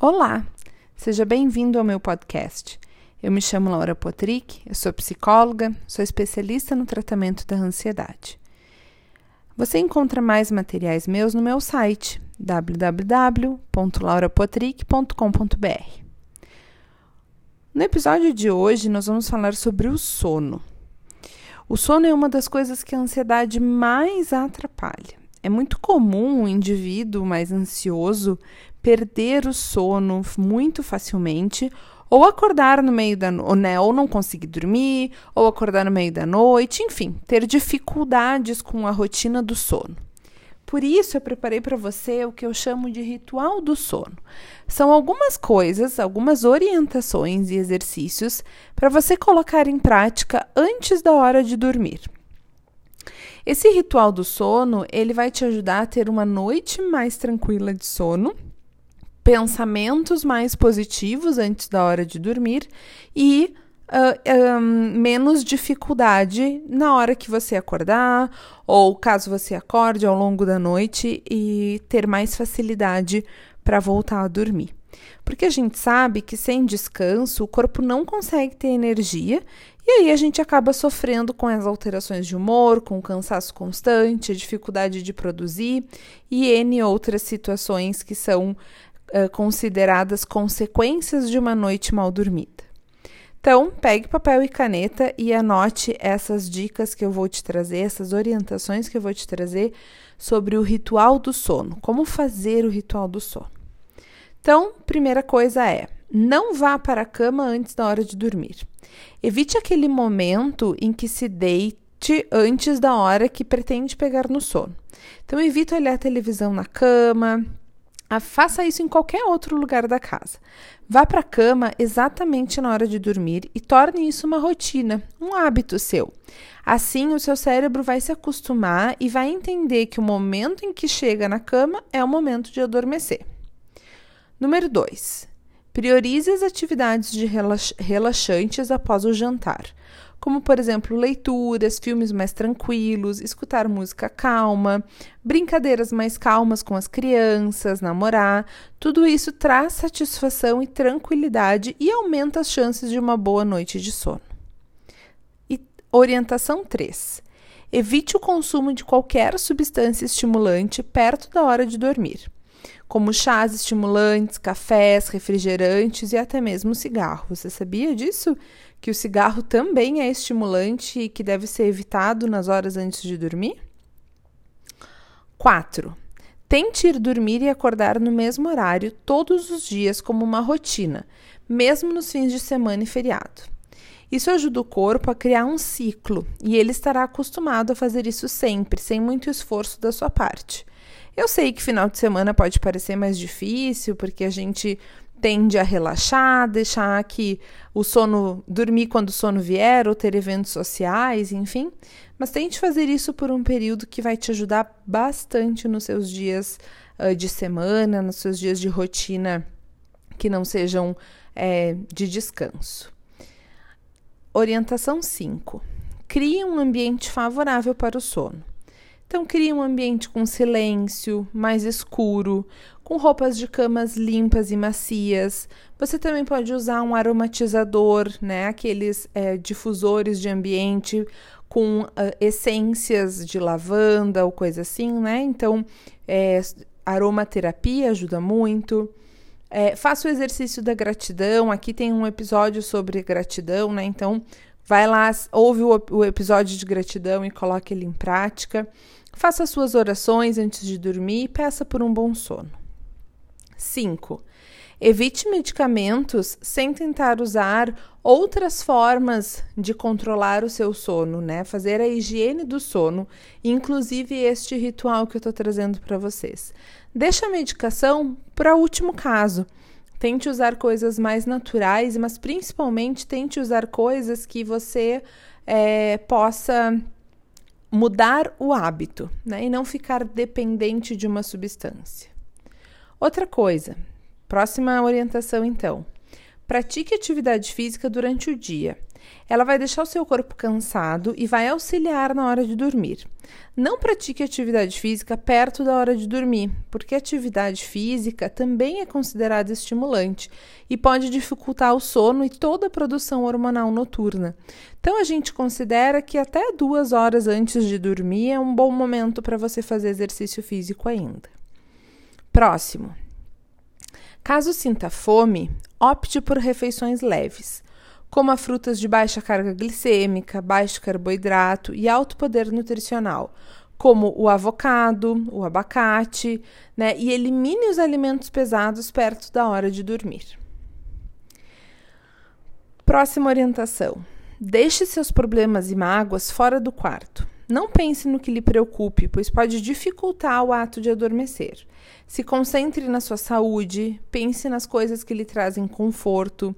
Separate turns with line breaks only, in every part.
Olá, seja bem-vindo ao meu podcast. Eu me chamo Laura Potrick, eu sou psicóloga, sou especialista no tratamento da ansiedade. Você encontra mais materiais meus no meu site www.laurapotrick.com.br. No episódio de hoje, nós vamos falar sobre o sono. O sono é uma das coisas que a ansiedade mais atrapalha. É muito comum o indivíduo mais ansioso perder o sono muito facilmente ou acordar no meio da noite, né, ou não conseguir dormir, ou acordar no meio da noite, enfim, ter dificuldades com a rotina do sono. Por isso, eu preparei para você o que eu chamo de ritual do sono. São algumas coisas, algumas orientações e exercícios para você colocar em prática antes da hora de dormir. Esse ritual do sono, ele vai te ajudar a ter uma noite mais tranquila de sono, pensamentos mais positivos antes da hora de dormir e uh, um, menos dificuldade na hora que você acordar, ou caso você acorde ao longo da noite e ter mais facilidade para voltar a dormir. Porque a gente sabe que sem descanso o corpo não consegue ter energia e aí a gente acaba sofrendo com as alterações de humor, com cansaço constante, a dificuldade de produzir e N outras situações que são uh, consideradas consequências de uma noite mal dormida. Então, pegue papel e caneta e anote essas dicas que eu vou te trazer, essas orientações que eu vou te trazer sobre o ritual do sono, como fazer o ritual do sono. Então, primeira coisa é: não vá para a cama antes da hora de dormir. Evite aquele momento em que se deite antes da hora que pretende pegar no sono. Então, evite olhar televisão na cama, ah, faça isso em qualquer outro lugar da casa. Vá para a cama exatamente na hora de dormir e torne isso uma rotina, um hábito seu. Assim, o seu cérebro vai se acostumar e vai entender que o momento em que chega na cama é o momento de adormecer. Número 2. Priorize as atividades de relaxantes após o jantar como por exemplo leituras, filmes mais tranquilos, escutar música calma, brincadeiras mais calmas com as crianças, namorar. Tudo isso traz satisfação e tranquilidade e aumenta as chances de uma boa noite de sono. E orientação 3. Evite o consumo de qualquer substância estimulante perto da hora de dormir, como chás estimulantes, cafés, refrigerantes e até mesmo cigarro. Você sabia disso? que o cigarro também é estimulante e que deve ser evitado nas horas antes de dormir? 4. Tente ir dormir e acordar no mesmo horário todos os dias como uma rotina, mesmo nos fins de semana e feriado. Isso ajuda o corpo a criar um ciclo e ele estará acostumado a fazer isso sempre, sem muito esforço da sua parte. Eu sei que final de semana pode parecer mais difícil, porque a gente tende a relaxar, deixar que o sono dormir quando o sono vier ou ter eventos sociais, enfim. Mas tente fazer isso por um período que vai te ajudar bastante nos seus dias uh, de semana, nos seus dias de rotina que não sejam é, de descanso. Orientação 5. Crie um ambiente favorável para o sono. Então, crie um ambiente com silêncio, mais escuro, com roupas de camas limpas e macias. Você também pode usar um aromatizador, né? Aqueles é, difusores de ambiente com uh, essências de lavanda ou coisa assim, né? Então, é, aromaterapia ajuda muito. É, faça o exercício da gratidão. Aqui tem um episódio sobre gratidão, né? Então, vai lá, ouve o, o episódio de gratidão e coloque ele em prática. Faça suas orações antes de dormir e peça por um bom sono. 5. Evite medicamentos sem tentar usar outras formas de controlar o seu sono, né? Fazer a higiene do sono, inclusive este ritual que eu estou trazendo para vocês. Deixa a medicação para o último caso. Tente usar coisas mais naturais, mas principalmente tente usar coisas que você é, possa mudar o hábito né, e não ficar dependente de uma substância. Outra coisa, próxima orientação então. Pratique atividade física durante o dia. Ela vai deixar o seu corpo cansado e vai auxiliar na hora de dormir. Não pratique atividade física perto da hora de dormir, porque atividade física também é considerada estimulante e pode dificultar o sono e toda a produção hormonal noturna. Então, a gente considera que até duas horas antes de dormir é um bom momento para você fazer exercício físico ainda. Próximo. Caso sinta fome, opte por refeições leves. Coma frutas de baixa carga glicêmica, baixo carboidrato e alto poder nutricional, como o avocado, o abacate, né? E elimine os alimentos pesados perto da hora de dormir. Próxima orientação: deixe seus problemas e mágoas fora do quarto. Não pense no que lhe preocupe, pois pode dificultar o ato de adormecer. Se concentre na sua saúde, pense nas coisas que lhe trazem conforto,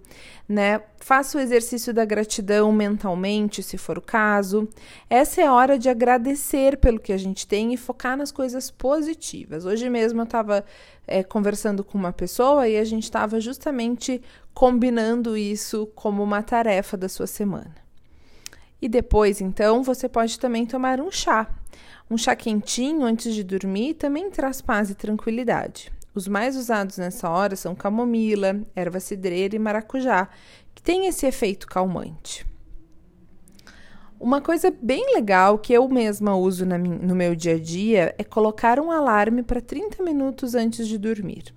né? Faça o exercício da gratidão mentalmente, se for o caso. Essa é a hora de agradecer pelo que a gente tem e focar nas coisas positivas. Hoje mesmo eu estava é, conversando com uma pessoa e a gente estava justamente combinando isso como uma tarefa da sua semana. E depois, então, você pode também tomar um chá. Um chá quentinho antes de dormir também traz paz e tranquilidade. Os mais usados nessa hora são camomila, erva cidreira e maracujá, que tem esse efeito calmante. Uma coisa bem legal que eu mesma uso no meu dia a dia é colocar um alarme para 30 minutos antes de dormir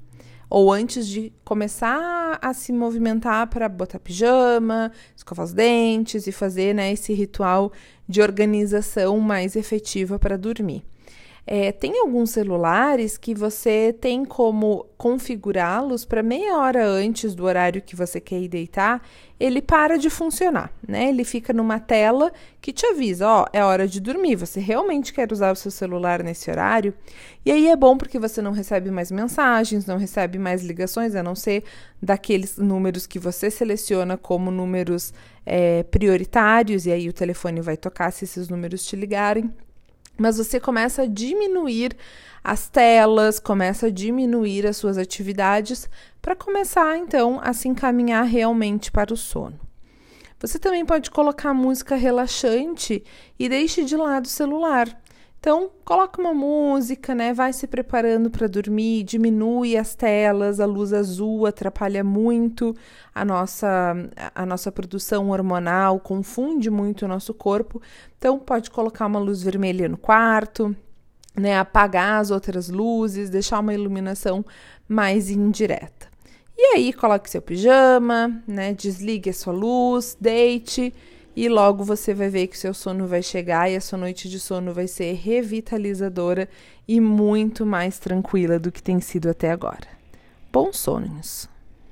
ou antes de começar a se movimentar para botar pijama, escovar os dentes e fazer né, esse ritual de organização mais efetiva para dormir. É, tem alguns celulares que você tem como configurá-los para meia hora antes do horário que você quer ir deitar, ele para de funcionar, né? Ele fica numa tela que te avisa, ó, é hora de dormir. Você realmente quer usar o seu celular nesse horário? E aí é bom porque você não recebe mais mensagens, não recebe mais ligações, a não ser daqueles números que você seleciona como números é, prioritários, e aí o telefone vai tocar se esses números te ligarem mas você começa a diminuir as telas, começa a diminuir as suas atividades para começar então a se encaminhar realmente para o sono. Você também pode colocar música relaxante e deixe de lado o celular. Então, coloca uma música, né? Vai se preparando para dormir, diminui as telas, a luz azul atrapalha muito a nossa, a nossa produção hormonal, confunde muito o nosso corpo. Então, pode colocar uma luz vermelha no quarto, né? Apagar as outras luzes, deixar uma iluminação mais indireta. E aí, coloque seu pijama, né? Desligue a sua luz, deite e logo você vai ver que seu sono vai chegar e a sua noite de sono vai ser revitalizadora e muito mais tranquila do que tem sido até agora. Bons sonhos!